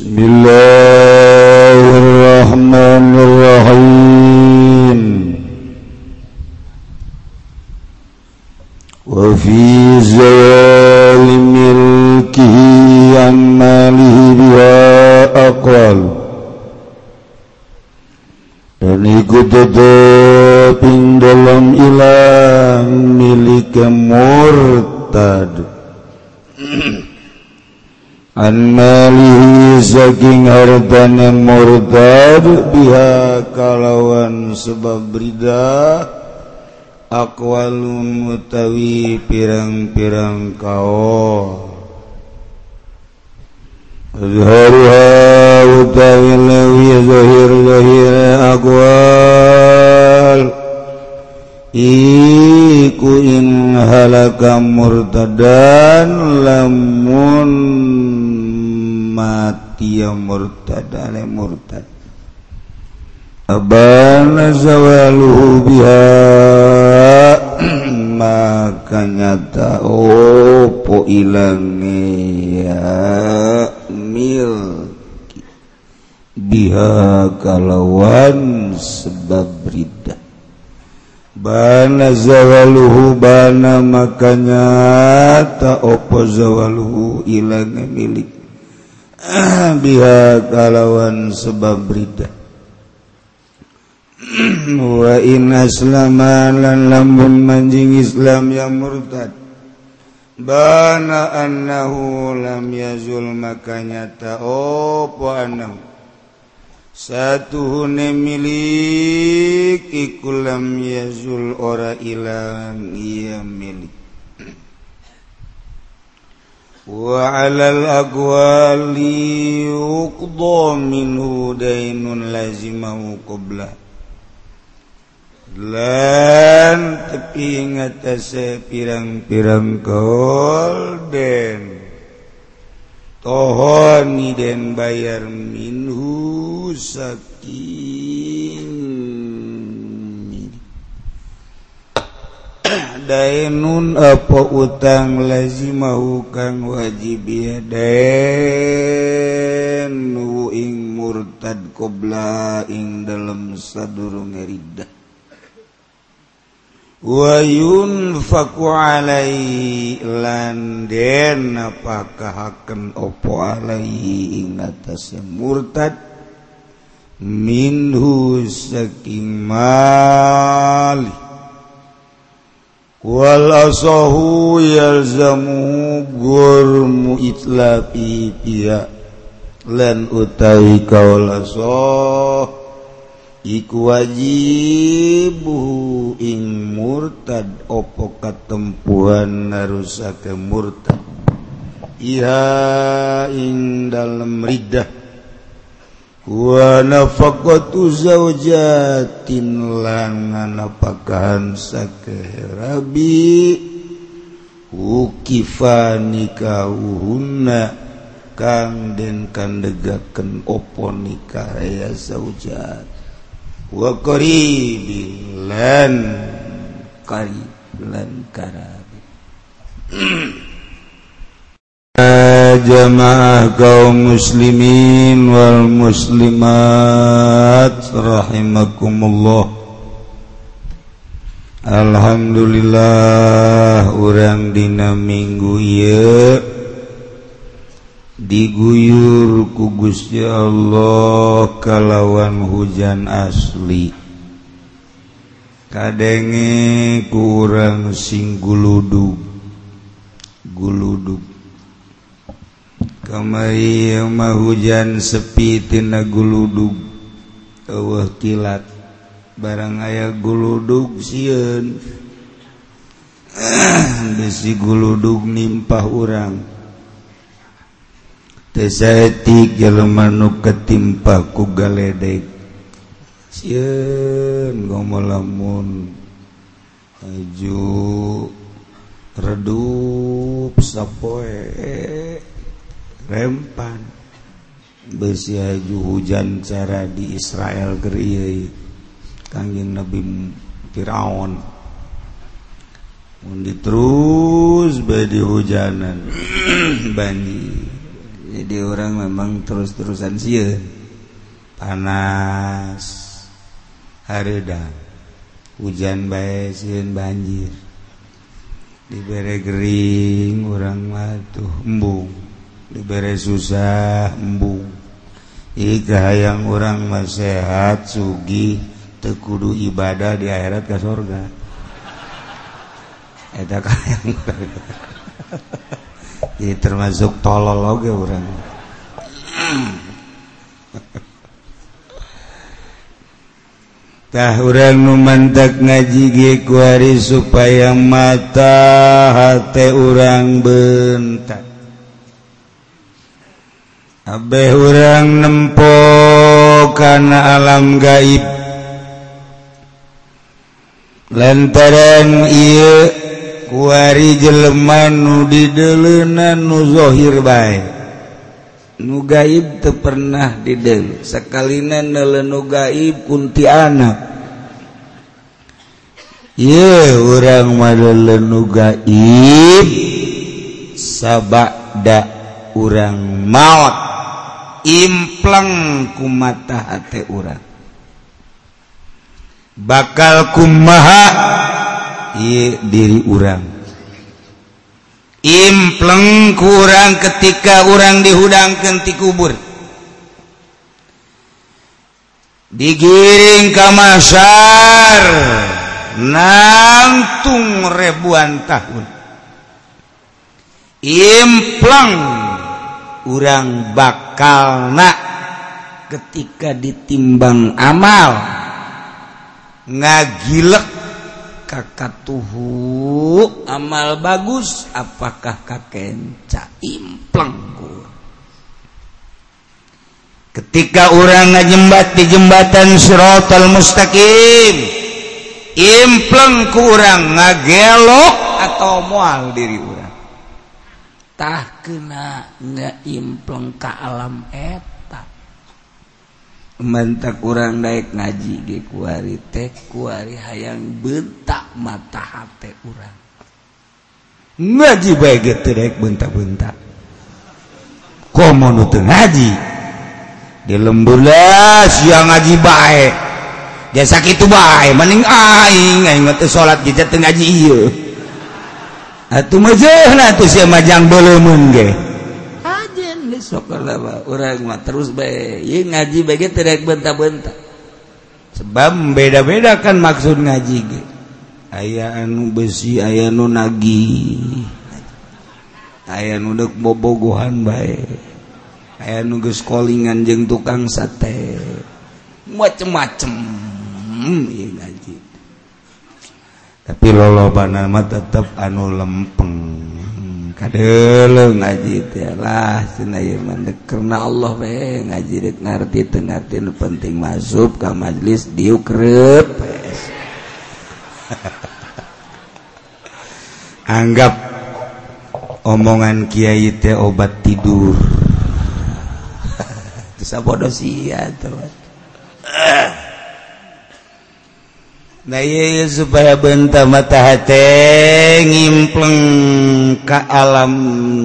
بسم الله الرحمن الرحيم وفي زوال ملكه عن ماله بها أقوال dan ikut tetap dalam ilah milik murtad an malihi saking hartan yang murtad biha kalawan sebab brida akwalun mutawi pirang-pirang kau Azharuha utawi lewi zahir zahir akwal Iku in halaka murtadan lamun mati murtad murtad. Zawaluhu biha. Makanya opo ilange ya mil biha kalawan sebab rida. Bana zawaluhu bana makanya ta opo zawaluhu ilange milik biha kalawan sebab berita wa inna lan lamun manjing Islam yang murtad. Bana annahu lam yazul makanya ta opo annahu. Satu hune milik iku lam yazul ora ilang iya milik وعلى الأقوال يقضى منه دين لازمه قبله. lan tepi ngatase pirang-pirang kaol den tohon ni den bayar minhu sakit dainun apa utang lazimahu kang wajib ya dainu ing murtad qobla ing dalam sadurung riddah wa yunfaku alai lan den napakahaken apa alai ing atase murtad? Minhu saking mali walahu yalzamugur muitlapiya lan utawi kaulaso iku wajib ing murtad opo katempuhan narusake murtad. Iha ing dalam ridah. Wanafaqatu zawjatin langan nganapakahan sakerabi Wukifan nikahunna kang den kandegaken opo nikah ya zaujat. Wa qaribin lan qarib lan karabi. jamaah kaum muslimin wal muslimat rahimakumullah. Alhamdulillah urang dina minggu ieu diguyur ku Gusti Allah kalawan hujan asli. Kadenge kurang singguludug guludug Kamimah hujan sepitinagulludug uh kilat barang aya guludug siun besi guludug nimpah urang. Tesaetik jelemanuk ketimpa ku galedek. Siun gomo lamun redup sapoe. Rempan. Bersiaju hujan cara di Israel geri kangjeng Nabi Firaun. Mundi terus badi hujanan banjir jadi orang memang terus-terusan si panas. Harida hujan baik siun banjir. Dibere Gering orang matuh embung dibere susah embung ikahhaang orang masehat Sugi tekudu ibadah di akhirat ke surga eta kayang jadi termasuk tolol oge orang tah orang numantak ngaji ge kuari supaya mata hati orang bentak. Abeh orang nempo karena alam gaib. Lantaran ia kuari jeleman nu didelenan nu zohir bae. Nu gaib teu pernah didel sakalina nelenu gaib kunti anak ye orang madelenu gaib sabada urang maut. impleng ku mata hati urang bakal kumaha? Diri urang. Impleng kurang ketika orang dihudangkeun ti kubur. Digiring ke masyar nantung ribuan tahun. Impleng orang bakal na ketika ditimbang amal. Ngagilek kakak tuhu amal bagus apakah kakenca implengku ketika orang ngajembat di jembatan Sirotol Mustaqim impleng kurang ngagelok atau mual diri orang tah kena ngeimplong ke alam eta. Mentak kurang naik ngaji ge kuari teh kuari hayang bentak mata hati kurang ngaji baik gitu naik bentak-bentak. Komo nutu ngaji? Di lembur siang sia ngaji bae. Jasa kitu baik mending aing aing teu salat geus ngaji ieu. Atuh majang beleumeun terus ngaji bae bentak-bentak. Sebab beda-beda kan maksud ngaji. Aya anu besi, aya nu nagi. Aya anu bobogohan baik Aya nuges kolingan jeng tukang sate. Macem-macem ieu ngaji. tapi loloban nama tetap anu lempeng. Kadeleng ngaji teh lah cenah ieu mandek karena Allah we ngaji deuk ngarti teu ngarti penting masuk ka majlis diukreut anggap omongan kiai teh obat tidur. Bisa bodoh sia tuh. Nah, supaya benta matahati ngimpleng ke alam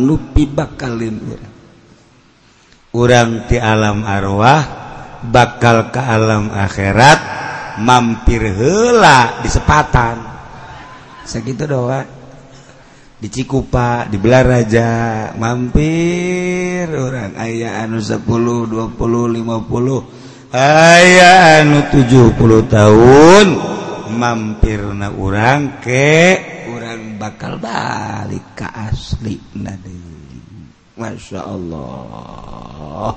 nupi bakalin orang. Orang ti alam arwah bakal ke alam akhirat mampir hela di sepatan. Segitu doa. Di Cikupa, di Belaraja, mampir orang ayah anu 10, 20, 50, ayah anu 70 tahun. mampirna urang ke orang bakal balik ke asli nadi Masya Allah.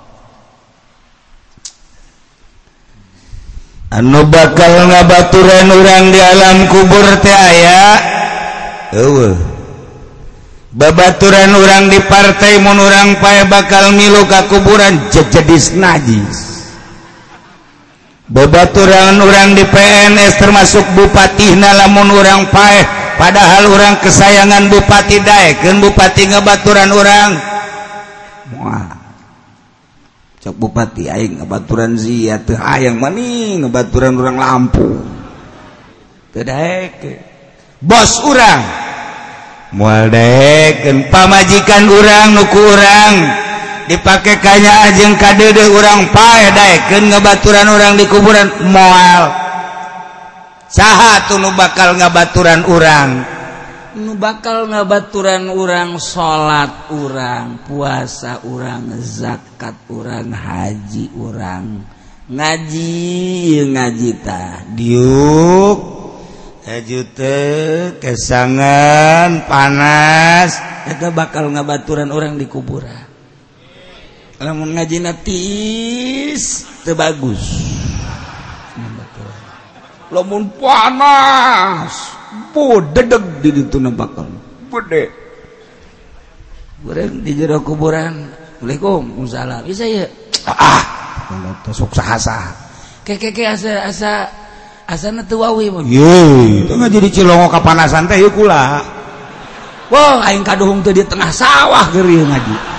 Anu bakal ngabaturan orang di alam kubur teh aya? Uh. babaturan orang di partai mun orang pae bakal milu ka kuburan jadi najis. bebaturan orang di PNS termasuk Bupati namun orang paeh padahal orang kesayangan Bupati Daeken Bupati ngebaturan orang cok Bupati aing ngebaturan zia teu hayang maning ngebaturan orang lampu. Teu bos orang moal daeken pamajikan orang nuku orang dipakai kayaknya ajeng kadede orang paken ngebaturan orang di kuburan mual saat nu bakal ngabaturan orang nu bakal ngabaturan orang salat orang puasa orang zakat orang haji orang ngaji ngajita diuk. Hajute kesangan panas. Eta bakal ngabaturan orang di kuburan. namun ngaji natis tebagus lamun panas bodedeg di itu nampakan bede goreng di jero kuburan. Assalamualaikum salam. Bisa ya ah. Sok sahasa keke ke asa asa asana teu wawi mah ye teu jadi cilongo kapanasan teh yuk kula. Wah aing kaduhung teh di tengah sawah geuring ngaji.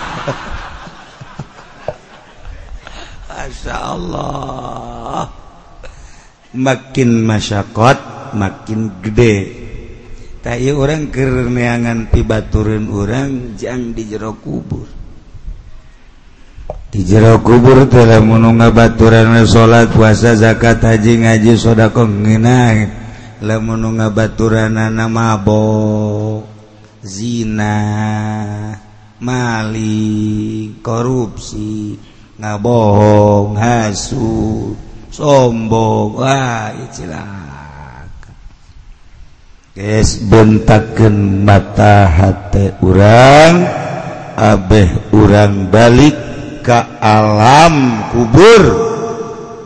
Masya Allah. Makin masyakot makin gede. Tay orang kerneangan tiba turun orang jangan di jero kubur. Di jero kubur telah menunggu baturan salat puasa zakat haji ngaji sodako ngina lah menunggu baturan nama mabok zina maling korupsi. ngabohong hasud sombong. Wah cilaka geus bentakeun mata hati urang abeh urang balik ke alam kubur.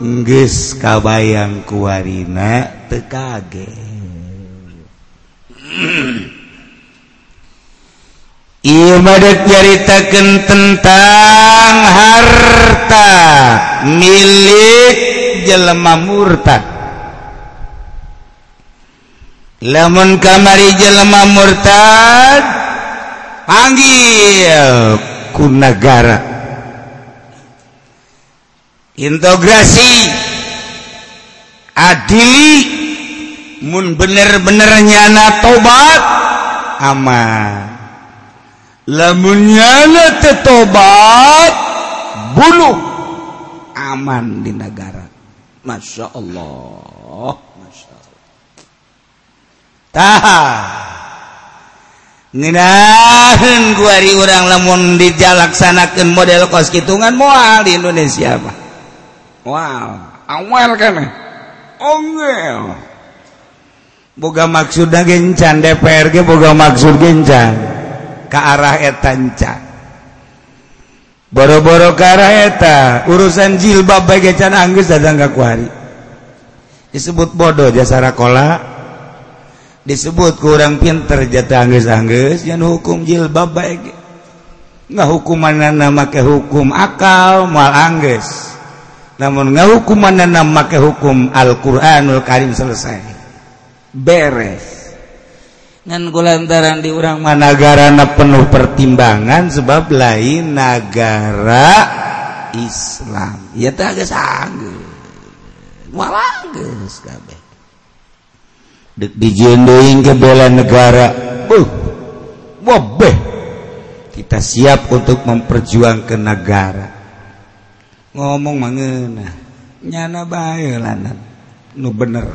Nggis kabayang kuwarina teu Ibadat nyaritakan tentang harta milik jelema murtad. Lamun kamari jelema murtad panggil ku negara. Integrasi adili mun bener-bener nyana tobat aman. lamunnya tobat bunuh aman di negara. Masya Allah. Masya Allah. Taha. Ngenahin guari orang lamun dijalaksanakan model kos hitungan moal di Indonesia apa wow awal kan ongel. Boga maksud gencan DPR boga maksud gencan. ke arah etanca boro-boro karaeta urusan jilbab bagai can anggus datang ke kuari. Disebut bodoh jasa rakola disebut kurang pinter jatah anggus anggus yang hukum jilbab baik nggak hukuman nama ke hukum akal mal anggus namun nggak hukuman nama ke hukum Al Quranul Karim selesai. Beres. ngan gulantaran di orang managarana penuh pertimbangan sebab lain negara Islam. Ya tak agak sanggup malah geus kabeh. Dek dijendeuing ke bela negara. Buh wabeh. Kita siap untuk memperjuangkan negara. Ngomong mangeuna nyana bae lanan. Nu bener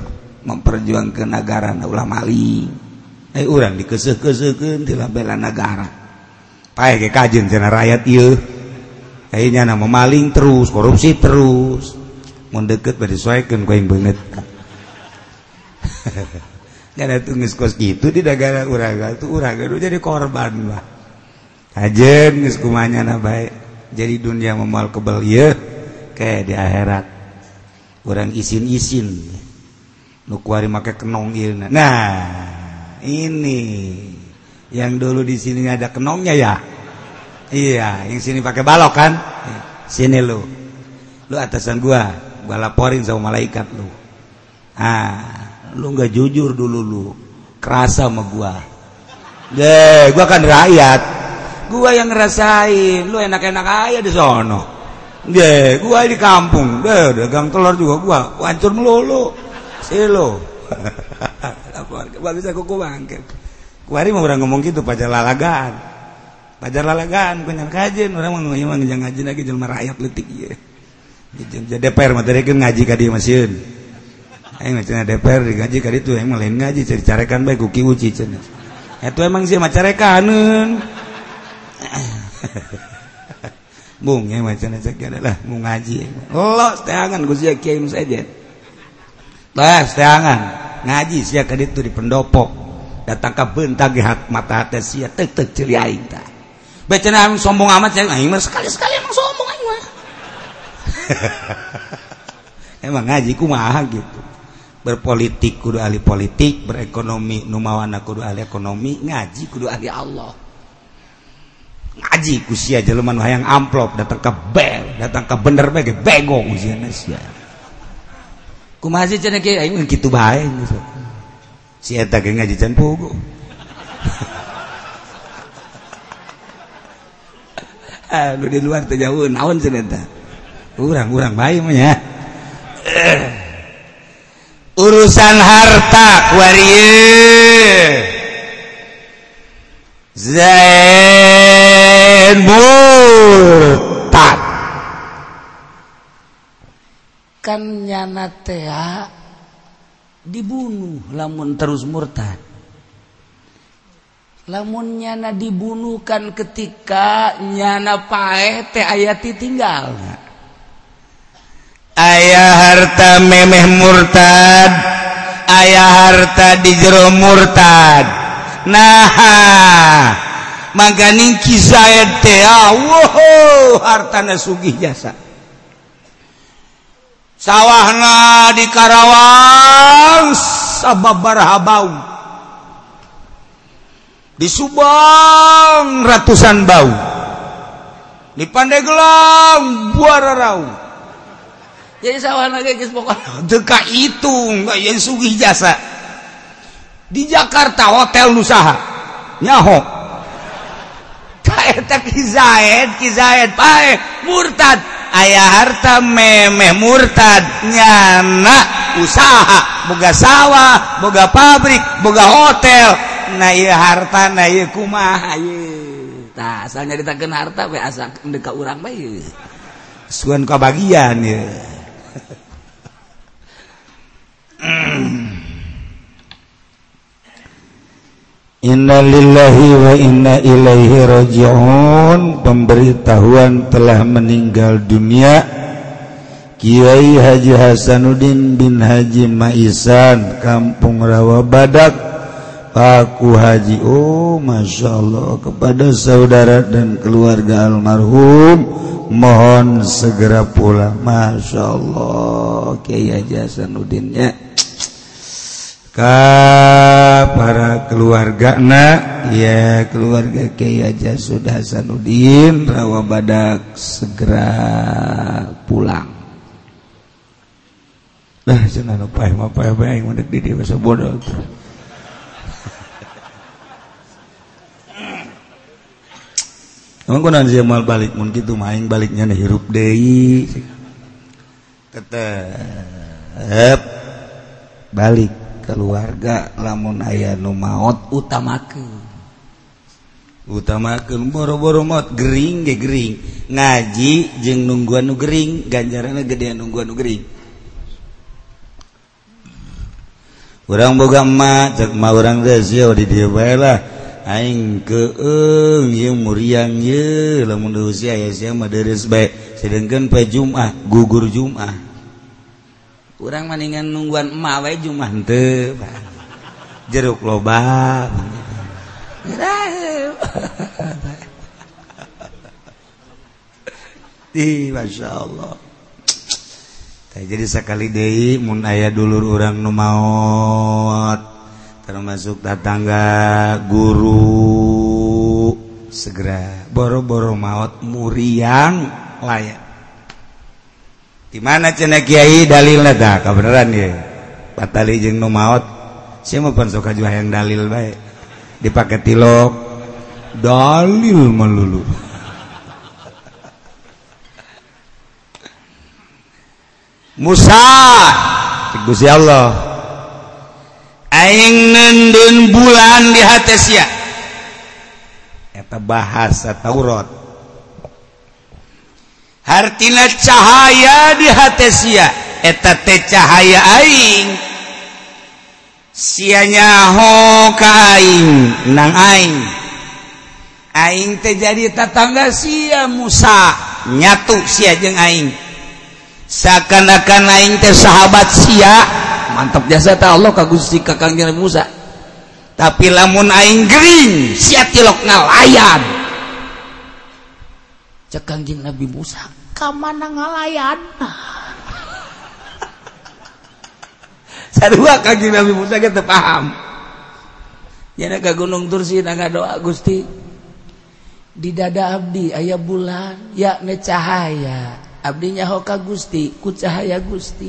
memperjuangkan negara na ulah maling eh orang dikeseh-kesehkeun di bela negara Pakai ge kajin cenah rakyat iya. Kayaknya nama maling terus korupsi terus mun deukeut bari kau yang beungeut Karena itu ngeskos gitu di negara uraga itu uraga itu jadi korban lah. bah. Ajen na baik. Jadi dunia memal kebel iya. kayak di akhirat. Orang isin-isin. Nukwari make kenong iya. Nah, ini. Yang dulu di sini ada kenongnya ya? Iya yang sini pakai balok kan? Sini lu. Lu atasan gua gua laporin sama malaikat lu. Ah lu nggak jujur dulu lu. Kerasa sama gua. Deh gua kan rakyat. Gua yang ngerasain. Lu enak-enak aja di sono. Deh gua di kampung. Deh dagang telur juga gua. Hancur melulu. Sih keluarga. Bagus aku kubang kuari mau orang ngomong gitu pajar lalagaan. Pajar lalagaan kenyan kajian orang mau ngomong ngejang ngaji lagi jelma rakyat letik ya jadi DPR materi kan ngaji kadi masieun aing macamnya DPR digaji kadi itu yang lain ngaji cari carekan baik kuki uci cenah. Itu emang sih macarekaneun Bung yang macam cek adalah mau ngaji. Lo setangan gue sih kiai saja. Tah setangan. Ngaji sih kadi itu di pendopo. Datang ke bentang hak mata hati sia tek tek cili aing tak baca sombong amat saya aing mah sekali sekali emang sombong aing mah. Emang ngaji kumaha gitu. Berpolitik kudu ahli politik berekonomi numawana kudu ahli ekonomi ngaji kudu ahli Allah. Ngaji kusia jelema nu hayang amplop datang ke bel datang ke bener bae bego ujian sia kumasi cenah kieu aing kitu bae si eta ge ngaji can pugu. Aduh di luar teh jauh naon cenah eta? Urang-urang bae mah nya urusan harta warie Zain Mut nyanatea dibunuh lamun terus murtad. Lamun nyana dibunuhkan ketika nyana pae teh aya ditinggal ayah harta memeh murtad ayah harta di jero murtad nah maka ningki Zaid teh wow hartana sugih jasa. sawahna di Karawang sababarahabau di Subang ratusan bau. Di Pandeglang buara rau. Jadi sawahna geus pokona teu kaitung aya sugih jasa. Di Jakarta hotel Nusaha. Nyaho. Ka eta Ki Zaid Ki Zaid pae murtad. ayah harta memeh murtad nyana usaha boga sawah boga pabrik boga hotel. Na harta na kuma nah, asal nyaritakan harta asa deka urang bae suan kau bagian ya Innalillahi wa inna ilaihi raji'un. Pemberitahuan telah meninggal dunia. Kiai Haji Hasanuddin bin Haji Maisan Kampung Rawa Badak. Paku Haji Oh Masya Allah Kepada saudara dan keluarga almarhum Mohon segera pulang. Masya Allah Kiai Haji Hasanuddin ya. Ka para keluarga na ya keluarga Kyai aja sudah Hasanuddin rawa badak segera pulang. Nah, cenah nu paeh mah paeh bae aing mendek di dieu bodoh Emang kunaan sih mal balik mun kitu main baliknya nih hirup deui. Tetep balik. keluarga lamun aya nu maut utamakeun. Utamakeun boro-boro maut gering ge gering. Ngaji jeung nungguan nu gering ganjaranna gedean nungguan nu gering. Urang boga emak cek mah urang geus di dieu bae lah. Aing keung ieu muriang ye lamun usia aya sia mah deres bae. Sedengkeun pe Jumat gugur Jumat kurang maningan nungguan emak wae cuma henteu jeruk loba. Di masya Allah. Tah, jadi sekali deui mun aya dulur urang nu maot termasuk tetangga guru segera boro-boro maot muriang layak. di mana cena Kyai dalil nada kebenaran ya batali jeung nu maut sia mah suka juga yang dalil baik dipakai tilok. Dalil melulu Musa! Gusti Allah. Aing nendun bulan di hati sia. Eta bahasa Taurat. hartina cahaya di hati sia. Eta teh cahaya aing. Sianya ho kain nang aing. Aing teh jadi tetangga sia Musa. Nyatu sia jeung aing. Seakan-akan aing teh sahabat sia. Mantap jasa ta Allah ka Gusti ka Kangjeng Musa. Tapi lamun aing gering sia tilok ngalayan. Cek Kangjeng Nabi Musa. Mana ngalayan sarua kanjeng Nabi Musa kita paham ya ka gunung tursi nggak doa Gusti di dada abdi ayah bulan ya ne cahaya. Abdinya hoka Gusti ku cahaya Gusti.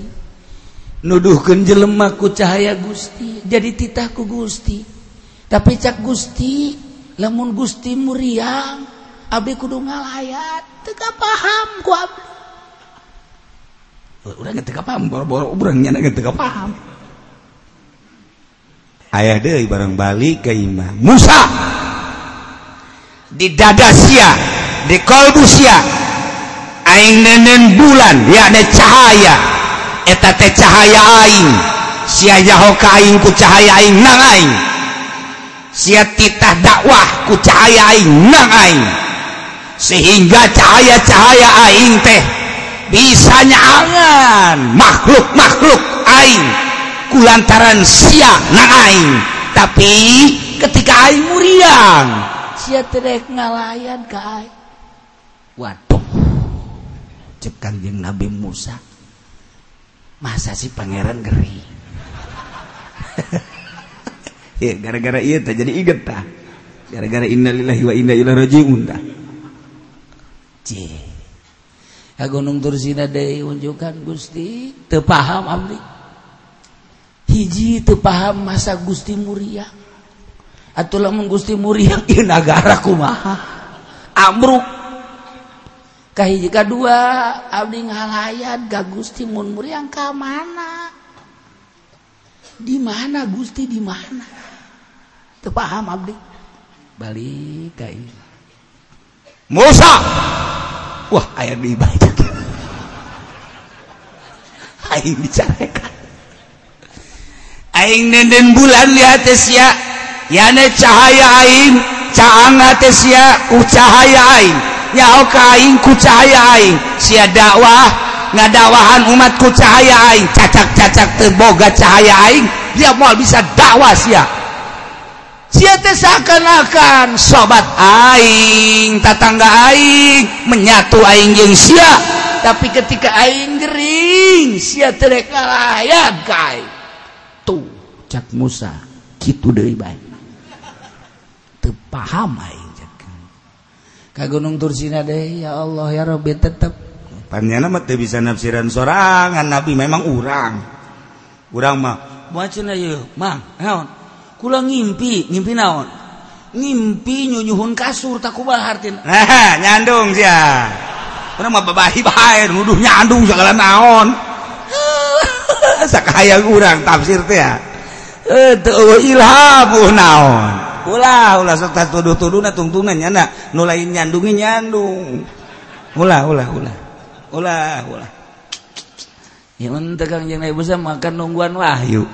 Nuduhkeun jelema ku cahaya Gusti jadi titahku Gusti. Tapi cak Gusti lamun Gusti muriang Abdi kudu ngalayat. Teka paham ku abdi orang nggak paham boro-boro orangnya nggak teka paham. Ayah deh barang balik ke imam Musa! Di dada sia di kolbu sia. Aing nenen bulan ya ada cahaya. Eta teh cahaya aing. Sia jaho ka aing ku cahaya aing nang aing. Sia titah dakwah ku cahaya aing nang aing. sehingga cahaya-cahaya aing teh bisa nyangan makhluk-makhluk aing. Kulantaran sia na aing. Tapi ketika aing muriang sia terek ngalayan ke aing. Waduh. Cek kanjeng Nabi Musa. Masa si pangeran geri? Ya gara-gara iya teh jadi inget tah. Gara-gara innalillahi wa inna ilaihi rajiun tah. Gunung Tursina Day unjukkan Gusti. Terpaham Abdi hiji terpaham masa Gusti Muria. Atau lamun Gusti Muria di negara kumaha? Amruk kahiji kedua Abdi ngalayat gak Gusti Mun Muria ka mana? Di mana Gusti di mana? Terpaham Abdi balik kahiji Musa! Wah air dibaca Aing dicarekan. Aing nenden bulan di atas ya. Yane cahaya aing Caanga atas ya ku cahaya aing. Nyao ka aing ku cahaya aing. Sia dakwah Ngadakwahan umat ku cahaya aing. Cacak-cacak terboga cahaya aing. Dia mau bisa dakwah sia. seakan-akan sobat Aing tatangga Aing menyatu Aing jeng Sia. Tapi ketika Aing gering Sia terek layak kai. Tuh cak Musa gitu dari baik tepaham Aing cak. Ke Gunung Tursina deh ya Allah ya Rabbi tetep. Panjana mah teu bisa nafsiran sorangan Nabi memang urang. Urang mah macam ayo mang naon? kula ngimpi ngimpi naon? Ngimpi nyunyuhun kasur takuba hartin nah nyandung sia. Karena mah babahi bae nuduh nyandung segala naon. Sakaya kurang tafsir teh ya. Eh, teu ilham uh naon. Ulah ulah serta tuduh-tuduh na tungtungan nyana nu lain nyandungi nyandung. Ulah ulah ulah. Ulah ulah. Ya mentegang jeung ieu makan nungguan wahyu.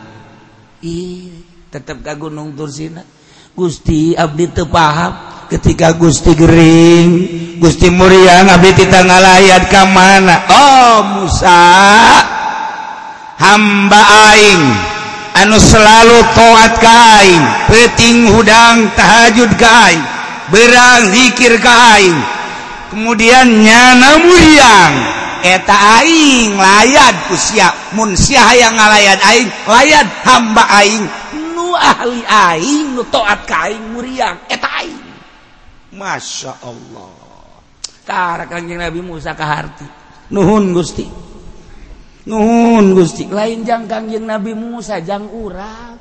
Ih. tetap ka Gunung Dursina Gusti Abdi tepaham ketika Gusti Gering Gusti Muriang Abdi kita ngalayat ke mana? Oh Musa hamba aing anu selalu toat kain peting hudang tahajud kain berang zikir kain kemudian nyana Muriang eta aing layat ku mun sia yang ngalayat aing layat hamba aing ahli aing nu toat ka aing muriang. Eta aing. Masya Allah. Tara kanjeng Nabi Musa ka harti. Nuhun Gusti. Nuhun Gusti. Lain jang kanjeng Nabi Musa jang urang.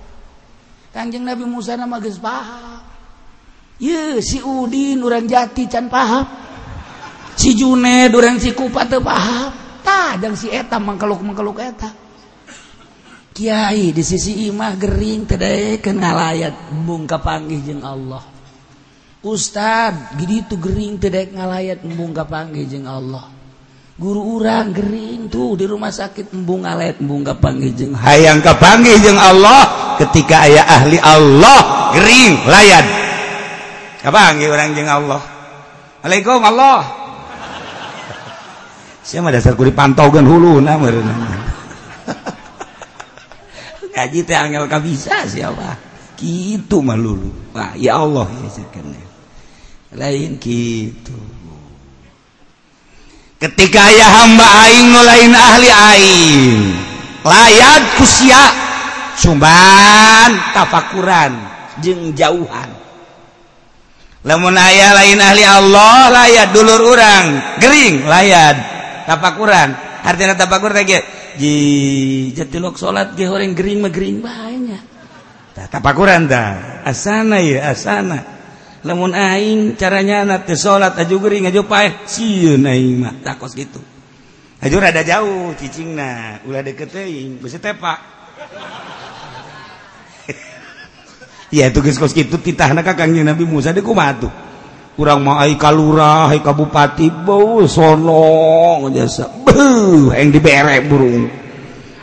Kanjeng Nabi Musa nama geus paham ye si Udin urang jati can paham si Juned urang si Kupa teu paham tah jang si eta mangkeluk-mangkeluk eta. Kyai di sisi imah Gering tede ke ngalayat. Bungka panggih jeung Allah. Ustad gitu Gering tedek ngalayat embung panggih jeung Allah. Guru urang Gering tuh di rumah sakit embung ngalayat bungka panggih jeung hayang kapanggih jeung Allah ketika ayah ahli Allah Gering layan. Kapanggih orang jeung Allah? Assalamualaikum Allah. Siapa dasar kuri pantaukan hulu nama Haji teh angel ka bisa siapa? Gitu mah lulu. Wah, ya Allah ya sakene. Lain gitu. Ketika ya hamba aing nu lain ahli aing. Layat kusia sumban tafakuran jeung jauhan. Lamun aya lain ahli Allah layat dulur orang, gering layat tafakuran. Artinya tafakur teh ji jatilok salat ge horeng gering mah gering banyak nya. Tah tapakuran tah. Asana ya asana. Lamun aing caranya na teh salat aju gering aju paeh sieun aing mah takos gitu. Aju rada jauh cicingna ulah deket teuing geus tepak. Ya tugas kos kitu titahna ka Kangjeng Nabi Musa de kumaha tuh? kurang mau kalurah kabupati bau sono jasa. Beuh yang diberek burung.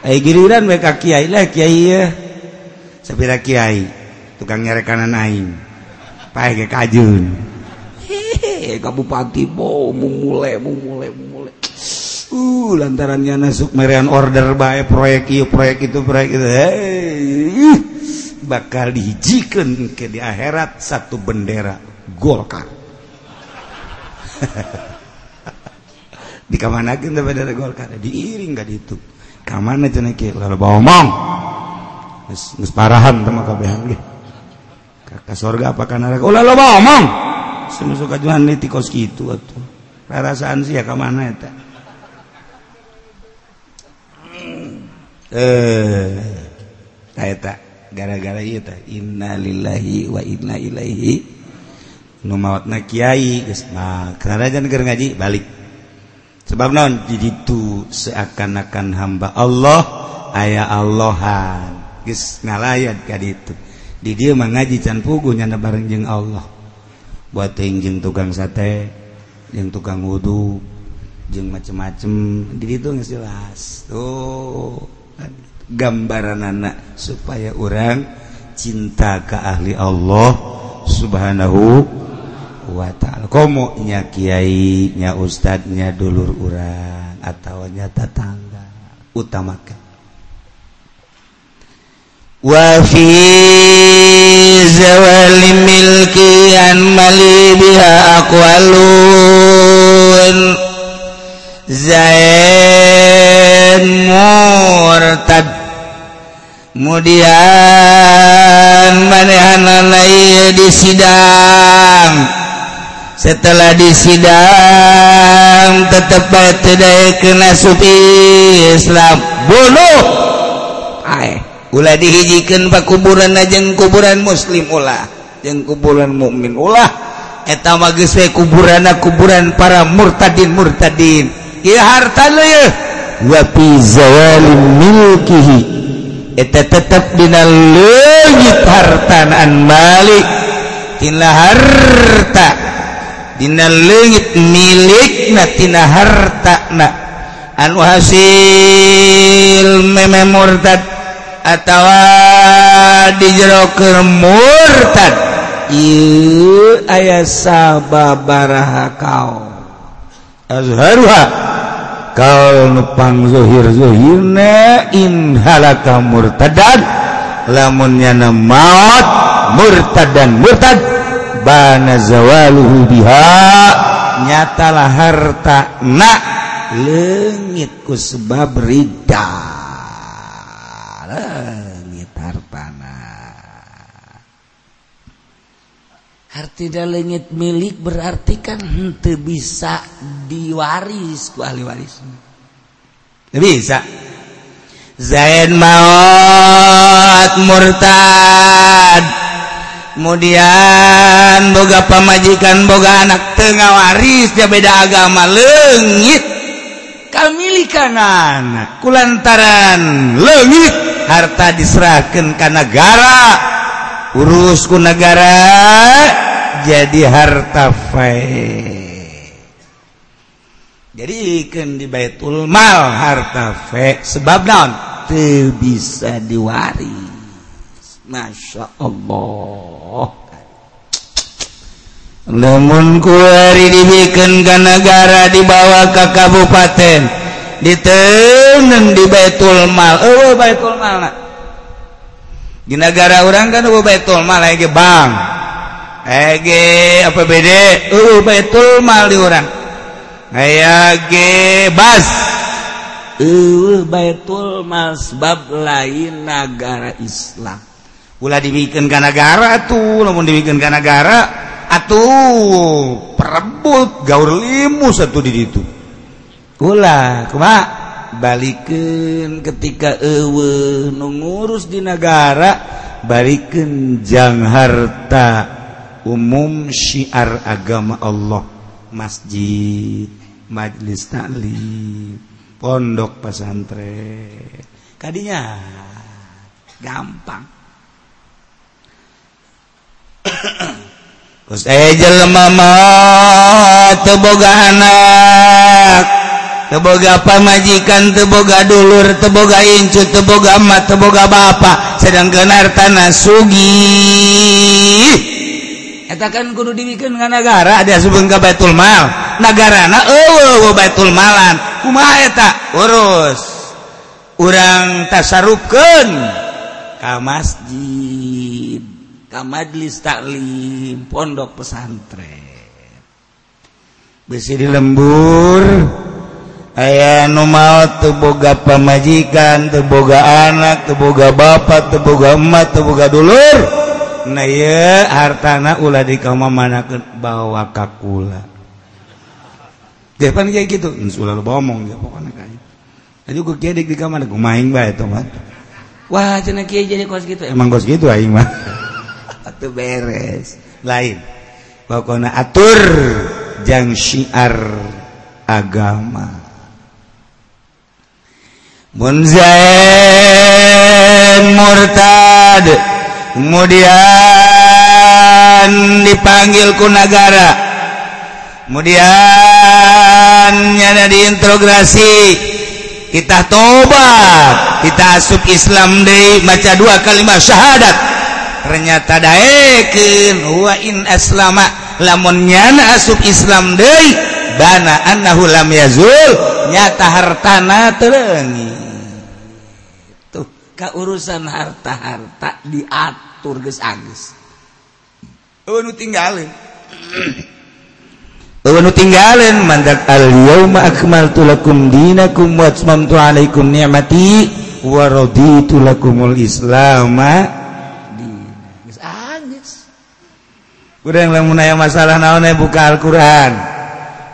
Ai giliran mereka kiai lah kiai ya. Sapira kiai tukang nyerek kanan aing. Pae ke kajun. Hehe kabupati bau mumule mumule mumule. Uh lantarannya nasuk merian order bae proyek ieu proyek itu proyek itu. Hei bakal dihijikan ke di akhirat satu bendera Golkar. di kamana kita beda gol kada. Diiring gak itu kamana cina kia lalu bawa mong. Nges parahan sama kabehan gitu kakak sorga apa kana oh lalu bawa mong. Semusuka jualan di tikos gitu atuh perasaan sih ya kamana itu hmm. eh tak gara-gara itu inna lillahi wa inna ilaihi nu maut na Kyai nah, kerajaan ger ngaji balik. Sebab non jadi itu seakan-akan hamba Allah ayah Allahan. Geus ngalayat ka ditu. Di dia mengaji can pugunya nyanda bareng jeng Allah. Buat jeng tukang sate yang tukang wudhu jeng macem-macem. Di itu nggak jelas. Tuh gambaran anak supaya orang cinta ke ahli Allah subhanahu wa ta'ala. Komonya kiainya ustadznya dulur urang ataunya tetangga utamakan. Wa fi zawali milki an mali biha aqwalun. Zain murtad. Kemudian manehan lain di sidang. setelah disidang tetap tidak kena supi Islam bunuh. Ay, ulah dihijikan pak kuburan ajeng kuburan muslim ulah jeng kuburan mukmin ulah. Eta magis kuburan kuburan para murtadin murtadin. Ya harta lu ye wa fi milkihi. Eta tetep dina leungit hartanaan malik. Tina harta. tina leungit milikna tina hartana anu hasil meme murtad atawa di jero keur murtad. Ieu aya sababaraha kau. Azharuha. Kaul nu pangzuhir zuhirna inhalaka halaka lamunnya na maut murtad dan murtad. Bana zawaluhu biha. Nyatalah harta nak lengit ku sebab ridha tidak legit milik berarti kan hente bisa diwaris ku ahli waris. Bisa. Zain maut murtad kemudian boga pemajikan boga anak tengah waris dia beda agama lengit kamilikan anak kulantaran lengit harta diserahkan ke negara. Urusku negara jadi harta fae jadi ikan di Baitul Mal harta fe. Sebab non bisa diwaris. Masya Allah. Lemun kuari dibikin ke negara dibawa ke kabupaten. Ditenun di Baitul Mal. Oh Baitul Mal nah. di negara orang kan oh Baitul Mal lagi bang Ege APBD oh Baitul Mal di orang. Ege bas. Oh Baitul Mal sebab lain negara Islam. Ula dibikin ke negara tuh namun dibikin ke negara atuh perebut gaur limu satu di situ ulah kuma balikin ketika ewe nungurus di negara balikin jang harta umum syiar agama Allah. Masjid majlis taklim pondok pesantren. Kadinya gampang. Eh, teboga anak. Teboga apa majikan teboga dulur teboga incu teboga emak teboga ba sedang genar tanah sugi. Kan kudu dibikin dengan negara ada sebelum ke Baitul Mal. Negara na Baitul Malan. Kumaha urus. Urang tasarupkeun ka masjid. ke majlis taklim pondok pesantren. Besi di lembur. Aya nu teboga teu boga pamajikan anak teboga bapak teboga emak teboga dulur. Nah ya hartana ulah di kau mama nak bawa kakula depan kayak gitu insulah lu bomong ya pokoknya kayak Aduh gue kiai di kamar gue main bae tuh mah wah cina kiai jadi kos gitu. Emang kos gitu aing mah beres. Lain. Pokoknya atur jang syiar agama. Munzain murtad kemudian dipanggil ku negara. Kemudian nyana diintegrasi kita tobat kita asup Islam deh baca dua kalimat syahadat ternyata daekin wa in aslama lamun nyana asup Islam deui bana annahu lam yazul. Nyata hartana terengi tuh keurusan harta-harta diatur geus agus eueun nu tinggalin, eueuh nu tinggalin, mandat al yauma akmaltu lakum dinakum wa atmamtu alaikum ni'mati wa raditu lakumul islama gudangmunaya masalah naon buka Alquran.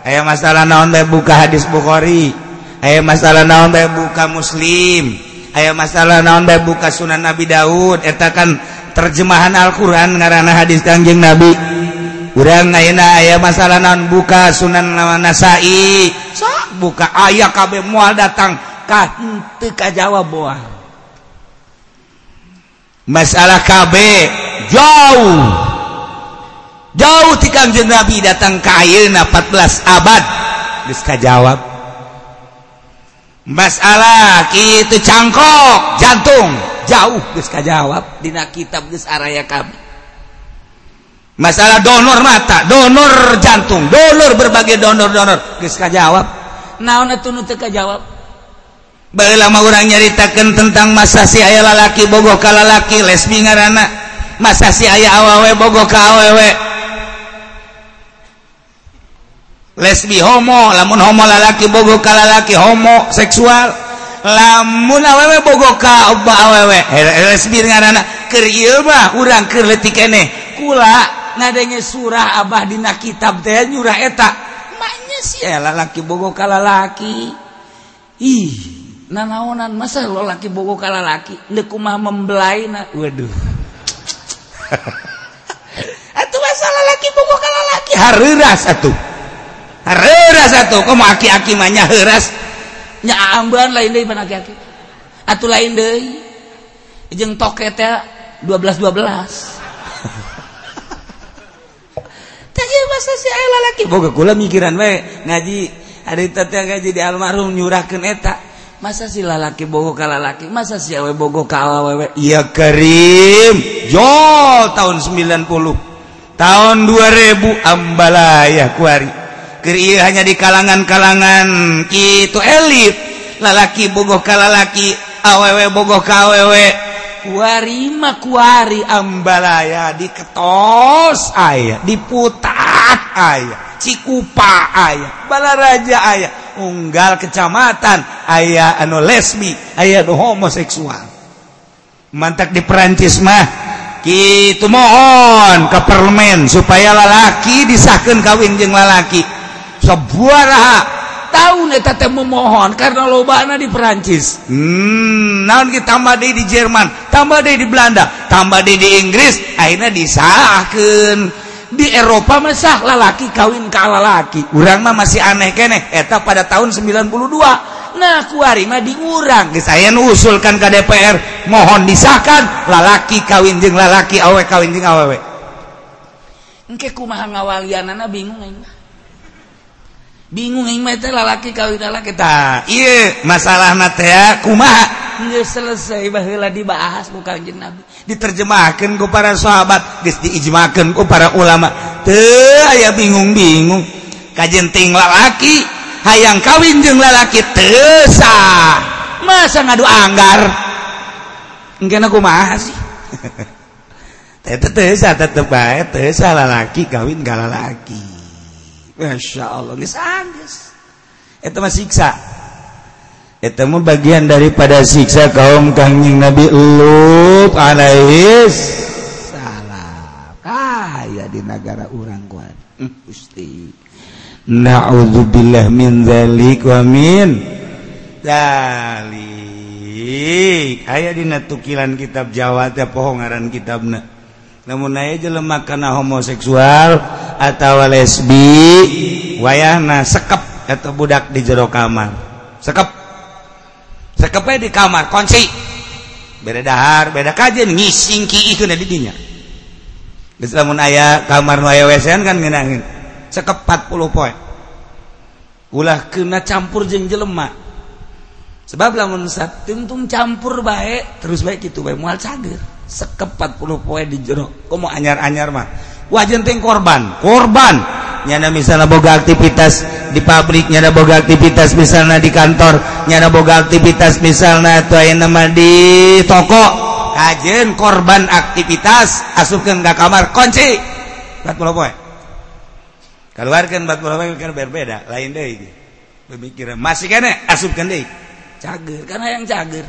Aya masalah naon buka hadis Bukhari. Aya masalah naon buka muslim. Aya masalah naon buka Sunan Nabi Daud. Etakan terjemahan Alquran ngaranah hadis Kanjeng Nabi. Kurang aya masalah naon buka Sunan Nasai. So, buka ayah KB mual datang. Ka Jawa buah masalah KB jauh. jauh ti kanjeng Nabi datang ke ayeuna 14 abad. Geus jawab masalah kitu cangkok jantung. Jauh geus jawab dina kitab geus araya kami masalah donor mata donor jantung donor berbagai donor-donor. Geus jawab naon atuh nu teu kajawab? Lama orang nyaritakan tentang masa si ayah lalaki Bogo kalalaki lesbi ngarana. Masa si ayah awawe Bogo kawewe lesbi homo lamun homo lalaki bogo ka lalaki homo seksual. Lamun awewe bogo ka oba awewe. Lesbi ngaranna keur ieu mah urang keur leutik keneh kula ngadenge surah abah dina kitab teh nyurah eta. Maknya si eh, lalaki bogo ka lalaki. Ih nanaonan masa lo laki bogo ka lalaki? Deuk kumaha membelaina waduh. Atuh masa lalaki bogo ka lalaki? Hareurah satu atuh satu kok aki-aki mahnya herasnya amban lain aki-aki. Atau lain dejeng toket ya 12 12 masa si lalaki? Boga kula mikiran we ngaji hari tete ngaji di almarhum nyurahkeun eta. Masa si lalaki bogo ka lalaki? Masa si awe bogo ka awewe iya karim. Jo tahun 90 tahun 2000 ambalaya kuari Keri hanya di kalangan-kalangan. Gitu elit. Lalaki bogoh kalalaki awewe bogoh kawewe warima kuari ambalaya diketos ayah diputat ayah cikupa ayah balaraja ayah unggal kecamatan ayah anu lesbi ayah anu homoseksual. Mantak di Perancis mah gitu mohon ke permen supaya lalaki disahkan kawin jeng lalaki. sebuah tahun memohon karena lobana di Perancis. Hmm, naon tambah di, di Jerman tambah di, di Belanda tambah di, di Inggris akhirnya disahkan di Eropa masah lalaki kawin kalah lalaki. Urang mah masih aneh keneh eta pada tahun 92 nah kuari mah diurang. Saya usulkan ke DPR mohon disahkan lalaki kawin jeng lalaki awe kawin jeng awewe. Engke kumaha ngawalianana bingung aing bingung lalaki kita masalah kuma selesai bahlah dibahas bukan nabi diterjemahkan ke para sahabat diijmakan ke para ulama. Teh aya bingung-bingung. Kajjenting lalaki hayang kawin jeung lalaki tesa masa ngadu anggar? Enggak aku masih tetep tetep baik tesa lalaki kawin gak lalaki. Masya Allah. Itu siksa. Ketemu bagian daripada siksa kaum kangjing Nabi Lut Anaais salam. Kaya di negara orang kuat. Hmm, Gusti. Na'udzubillah min zalik wa min zalik aya dina tukilan kitab Jawa teh pohon ngaran kitabna namun aya jelema kana homoseksual atau lesbi wayahna sekep atau budak di jero kamar. Sekep. Sekepnya di kamar kunci beda dahar beda kajian ngising ki itu nadi dinya. Geus lamun aya kamar nu aya WC kan ngeunangin sekep 40 poe. Ulah kena campur jeung jelema. Sebab lamun satuntung campur baik terus baik gitu baik mual cager. Sekep 40 poe di jero. Komo anyar-anyar mah. Wajenteng korban. Korban. Nyana misalnya boga aktivitas di pabrik nyana boga aktivitas misalnya di kantor nyana boga aktivitas misalnya itu yang nama di toko. Kajen korban aktivitas asupkan ke kamar. Kunci. 40 poe. Keluarkan 40 poe kan berbeda lain deh pemikiran masih kene asupkan deh cager karena yang cager.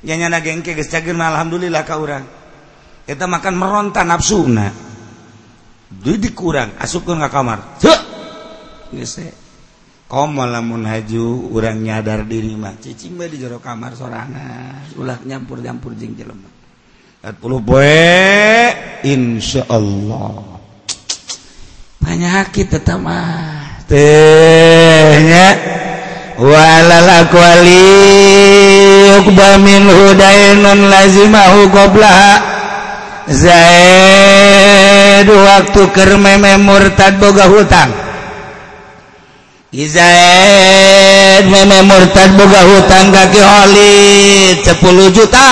Nyanya gengke geus cageun alhamdulillah ka urang. Kita makan meronta nafsuna dudik kurang asupkan ka kamar. Kom lamun haju urang nyadar diri mah. Cicing bae di jero kamar sorangan. Ulah nyampur nyampur jeung jelema. Puluh poe insyaallah. Penyakit tetap mah. Tehnya. Walal kuali yukba min hudainun lazimahu qoblaha zain. dua waktu kermeme murtad boga hutang. Izaid meme murtad boga hutang kaki holid 10 juta.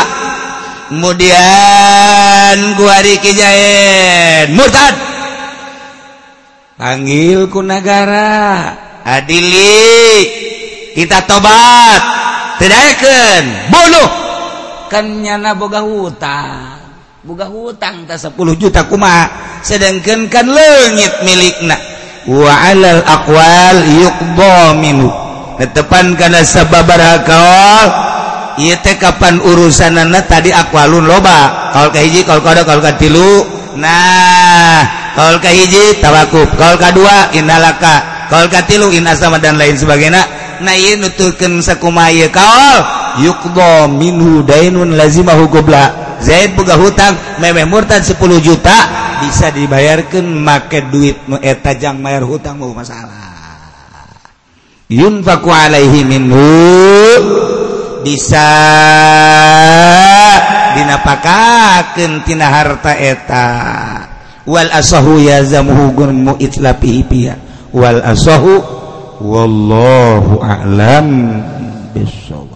Kemudian guari kijaid murtad. Panggil ku negara. Adili. Kita tobat. Tidak bunuh. Kan boga hutang. buka hutang tak 10 juta kuma sedangkan kan leungit milikna. Wa alal aqwal yuqda minhu. Netepan kana sababaraha kaol ieu teh kapan urusanana tadi aqwalun loba. Kaol kahiji kaol kada kaol katilu nah kaol kahiji tawakuf. Kaol ka inalaka innalaka kaol ka tilu dan lain sebagainya. Nah ieu nuturkeun sakumaha ieu kaol? Yuqda minhu dainun lazimahu gobla. Zaid buka hutang memeh murtad 10 juta bisa dibayarkan make duit nu eta jang mayar hutang mau masalah. Yunfaku alaihi minhu bisa dinapakakeun tina harta eta. Wal asahu yazamuhu gunmu itlapihi piya wal asahu wallahu a'lam bissawab.